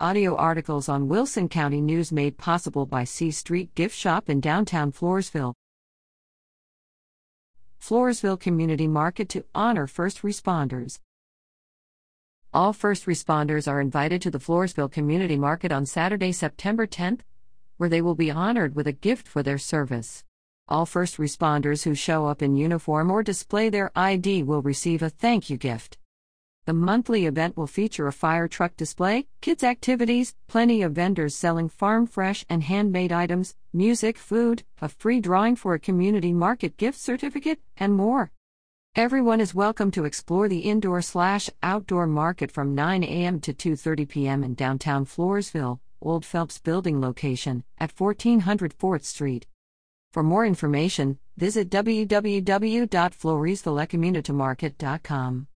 Audio articles on Wilson County News made possible by C Street Gift Shop in downtown Floresville. Floresville Community Market to honor first responders. All first responders are invited to the Floresville Community Market on Saturday, September 10th, where they will be honored with a gift for their service. All first responders who show up in uniform or display their ID will receive a thank you gift. The monthly event will feature a fire truck display, kids' activities, plenty of vendors selling farm fresh and handmade items, music, food, a free drawing for a community market gift certificate, and more. Everyone is welcome to explore the indoor slash outdoor market from 9 a.m. to 2:30 p.m. in downtown Floresville, Old Phelps Building location at 1400 4th Street. For more information, visit www.floresvillecommunitymarket.com.